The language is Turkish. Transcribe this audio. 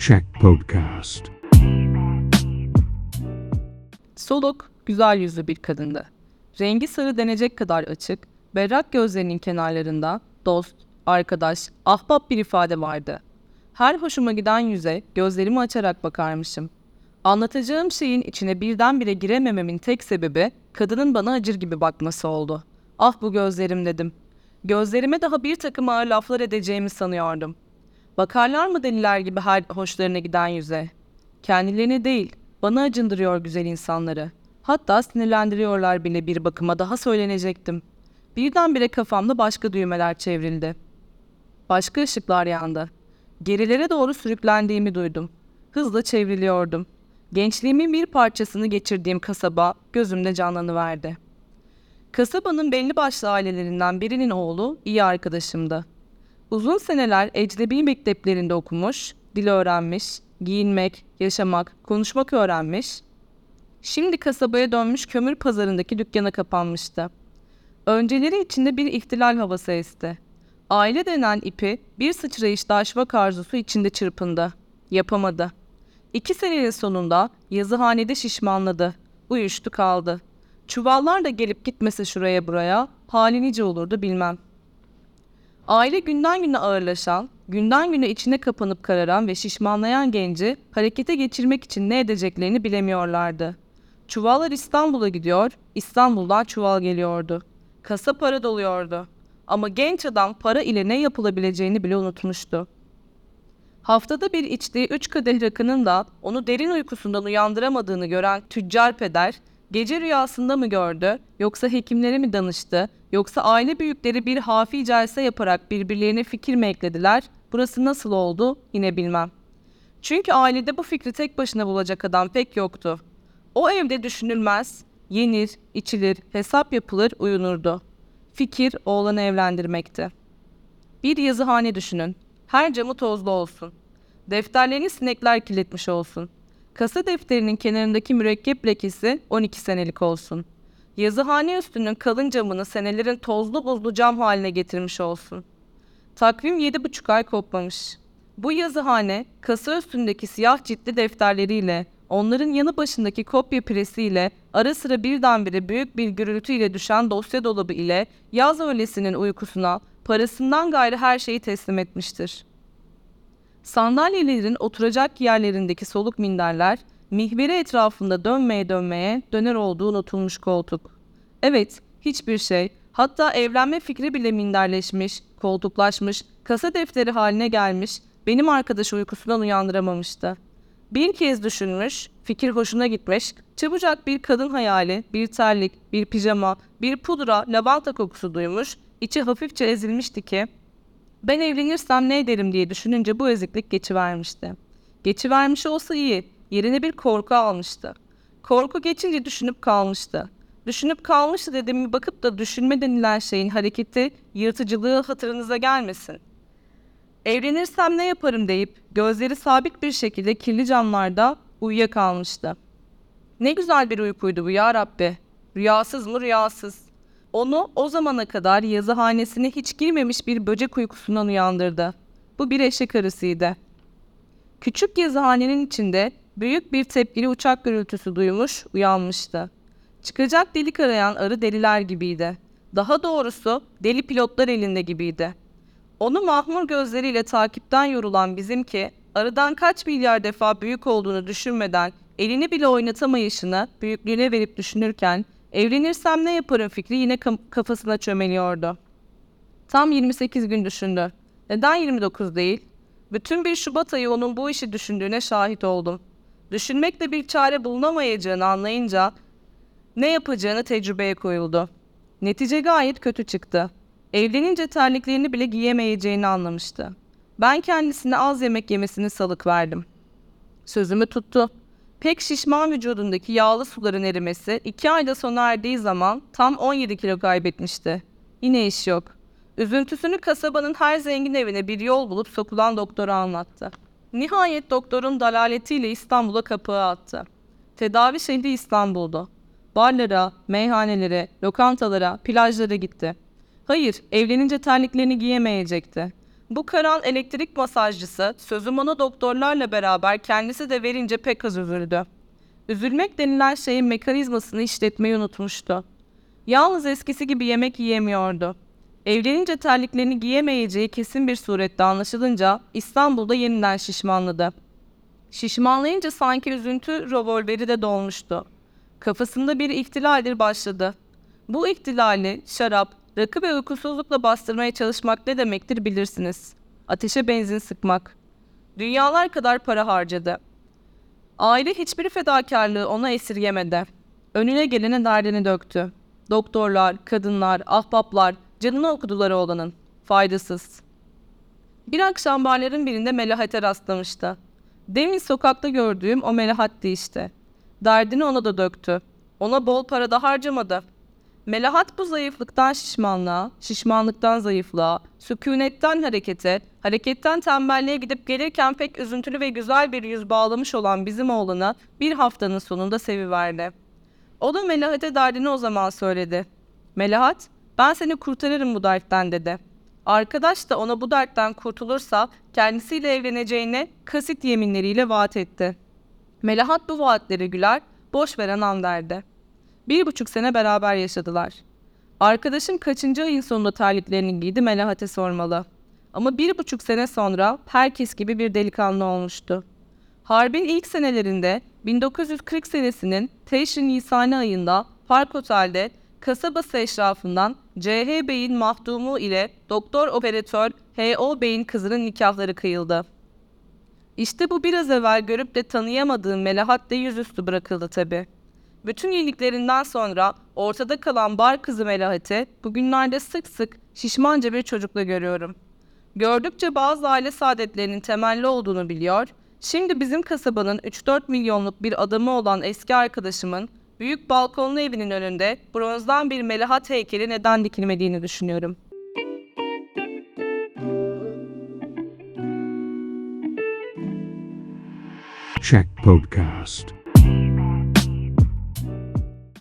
Check Podcast. Soluk, güzel yüzlü bir kadındı. Rengi sarı denecek kadar açık, berrak gözlerinin kenarlarında dost, arkadaş, ahbap bir ifade vardı. Her hoşuma giden yüze gözlerimi açarak bakarmışım. Anlatacağım şeyin içine birdenbire giremememin tek sebebi kadının bana acır gibi bakması oldu. Ah bu gözlerim dedim. Gözlerime daha bir takım ağır laflar edeceğimi sanıyordum. Bakarlar mı deliler gibi her hoşlarına giden yüze? Kendilerini değil, bana acındırıyor güzel insanları. Hatta sinirlendiriyorlar bile bir bakıma daha söylenecektim. Birdenbire kafamda başka düğmeler çevrildi. Başka ışıklar yandı. Gerilere doğru sürüklendiğimi duydum. Hızla çevriliyordum. Gençliğimin bir parçasını geçirdiğim kasaba gözümde canlanıverdi. Kasabanın belli başlı ailelerinden birinin oğlu iyi arkadaşımdı. Uzun seneler ecnebi mekteplerinde okumuş, dil öğrenmiş, giyinmek, yaşamak, konuşmak öğrenmiş. Şimdi kasabaya dönmüş kömür pazarındaki dükkana kapanmıştı. Önceleri içinde bir ihtilal havası esti. Aile denen ipi bir sıçrayışta aşmak arzusu içinde çırpındı. Yapamadı. İki senenin sonunda yazıhanede şişmanladı. Uyuştu kaldı. Çuvallar da gelip gitmese şuraya buraya hali nice olurdu bilmem.'' Aile günden güne ağırlaşan, günden güne içine kapanıp kararan ve şişmanlayan genci harekete geçirmek için ne edeceklerini bilemiyorlardı. Çuvallar İstanbul'a gidiyor, İstanbul'dan çuval geliyordu. Kasa para doluyordu. Ama genç adam para ile ne yapılabileceğini bile unutmuştu. Haftada bir içtiği üç kadeh rakının da onu derin uykusundan uyandıramadığını gören tüccar peder, gece rüyasında mı gördü, yoksa hekimlere mi danıştı, Yoksa aile büyükleri bir hafi celse yaparak birbirlerine fikir mi eklediler? Burası nasıl oldu yine bilmem. Çünkü ailede bu fikri tek başına bulacak adam pek yoktu. O evde düşünülmez, yenir, içilir, hesap yapılır, uyunurdu. Fikir oğlanı evlendirmekti. Bir yazıhane düşünün. Her camı tozlu olsun. Defterlerini sinekler kirletmiş olsun. Kasa defterinin kenarındaki mürekkep lekesi 12 senelik olsun.'' Yazıhane üstünün kalın camını senelerin tozlu buzlu cam haline getirmiş olsun. Takvim yedi buçuk ay kopmamış. Bu yazıhane kasa üstündeki siyah ciltli defterleriyle, onların yanı başındaki kopya presiyle, ara sıra birdenbire büyük bir gürültüyle düşen dosya dolabı ile yaz öğlesinin uykusuna parasından gayrı her şeyi teslim etmiştir. Sandalyelerin oturacak yerlerindeki soluk minderler, mihveri etrafında dönmeye dönmeye döner olduğu unutulmuş koltuk. Evet, hiçbir şey, hatta evlenme fikri bile minderleşmiş, koltuklaşmış, kasa defteri haline gelmiş, benim arkadaşı uykusundan uyandıramamıştı. Bir kez düşünmüş, fikir hoşuna gitmiş, çabucak bir kadın hayali, bir terlik, bir pijama, bir pudra, lavanta kokusu duymuş, içi hafifçe ezilmişti ki, ben evlenirsem ne ederim diye düşününce bu eziklik geçivermişti. Geçivermiş olsa iyi, yerine bir korku almıştı. Korku geçince düşünüp kalmıştı. Düşünüp kalmıştı dediğimi bakıp da düşünme denilen şeyin hareketi, yırtıcılığı hatırınıza gelmesin. Evlenirsem ne yaparım deyip gözleri sabit bir şekilde kirli camlarda uyuyakalmıştı. Ne güzel bir uykuydu bu ya Rabbi. Rüyasız mı rüyasız. Onu o zamana kadar yazıhanesine hiç girmemiş bir böcek uykusundan uyandırdı. Bu bir eşek arısıydı. Küçük yazıhanenin içinde büyük bir tepkili uçak gürültüsü duymuş, uyanmıştı. Çıkacak delik arayan arı deliler gibiydi. Daha doğrusu deli pilotlar elinde gibiydi. Onu mahmur gözleriyle takipten yorulan bizimki, arıdan kaç milyar defa büyük olduğunu düşünmeden elini bile oynatamayışını büyüklüğüne verip düşünürken evlenirsem ne yaparım fikri yine kafasına çömeliyordu. Tam 28 gün düşündü. Neden 29 değil? Bütün bir Şubat ayı onun bu işi düşündüğüne şahit oldum. Düşünmekle bir çare bulunamayacağını anlayınca ne yapacağını tecrübeye koyuldu. Netice gayet kötü çıktı. Evlenince terliklerini bile giyemeyeceğini anlamıştı. Ben kendisine az yemek yemesini salık verdim. Sözümü tuttu. Pek şişman vücudundaki yağlı suların erimesi iki ayda sona erdiği zaman tam 17 kilo kaybetmişti. Yine iş yok. Üzüntüsünü kasabanın her zengin evine bir yol bulup sokulan doktora anlattı. Nihayet doktorun dalaletiyle İstanbul'a kapığı attı. Tedavi şehri İstanbul'du. Barlara, meyhanelere, lokantalara, plajlara gitti. Hayır, evlenince terliklerini giyemeyecekti. Bu karan elektrik masajcısı sözüm ona doktorlarla beraber kendisi de verince pek az üzüldü. Üzülmek denilen şeyin mekanizmasını işletmeyi unutmuştu. Yalnız eskisi gibi yemek yiyemiyordu. Evlenince terliklerini giyemeyeceği kesin bir surette anlaşılınca İstanbul'da yeniden şişmanladı. Şişmanlayınca sanki üzüntü revolveri de dolmuştu. Kafasında bir ihtilaldir başladı. Bu ihtilali şarap, rakı ve uykusuzlukla bastırmaya çalışmak ne demektir bilirsiniz. Ateşe benzin sıkmak. Dünyalar kadar para harcadı. Aile hiçbir fedakarlığı ona esirgemedi. Önüne gelene derdini döktü. Doktorlar, kadınlar, ahbaplar canını okudular oğlanın. Faydasız. Bir akşam barların birinde Melahat'e rastlamıştı. Demin sokakta gördüğüm o Melahat'ti işte. Derdini ona da döktü. Ona bol para da harcamadı. Melahat bu zayıflıktan şişmanlığa, şişmanlıktan zayıflığa, sükunetten harekete, hareketten tembelliğe gidip gelirken pek üzüntülü ve güzel bir yüz bağlamış olan bizim oğlana bir haftanın sonunda seviverdi. O da Melahat'e derdini o zaman söyledi. Melahat, ben seni kurtarırım bu dertten dedi. Arkadaş da ona bu dertten kurtulursa kendisiyle evleneceğine kasit yeminleriyle vaat etti. Melahat bu vaatlere güler, boş veren an derdi. Bir buçuk sene beraber yaşadılar. Arkadaşım kaçıncı ayın sonunda terliklerini giydi Melahat'e sormalı. Ama bir buçuk sene sonra herkes gibi bir delikanlı olmuştu. Harbin ilk senelerinde 1940 senesinin Teşrin Nisani ayında Park Otel'de kasabası eşrafından C.H. Bey'in mahdumu ile doktor operatör H.O. Bey'in kızının nikahları kıyıldı. İşte bu biraz evvel görüp de tanıyamadığım Melahat de yüzüstü bırakıldı tabi. Bütün iyiliklerinden sonra ortada kalan bar kızı Melahat'i bugünlerde sık sık şişmanca bir çocukla görüyorum. Gördükçe bazı aile saadetlerinin temelli olduğunu biliyor, şimdi bizim kasabanın 3-4 milyonluk bir adamı olan eski arkadaşımın büyük balkonlu evinin önünde bronzdan bir Melahat heykeli neden dikilmediğini düşünüyorum. Check Podcast.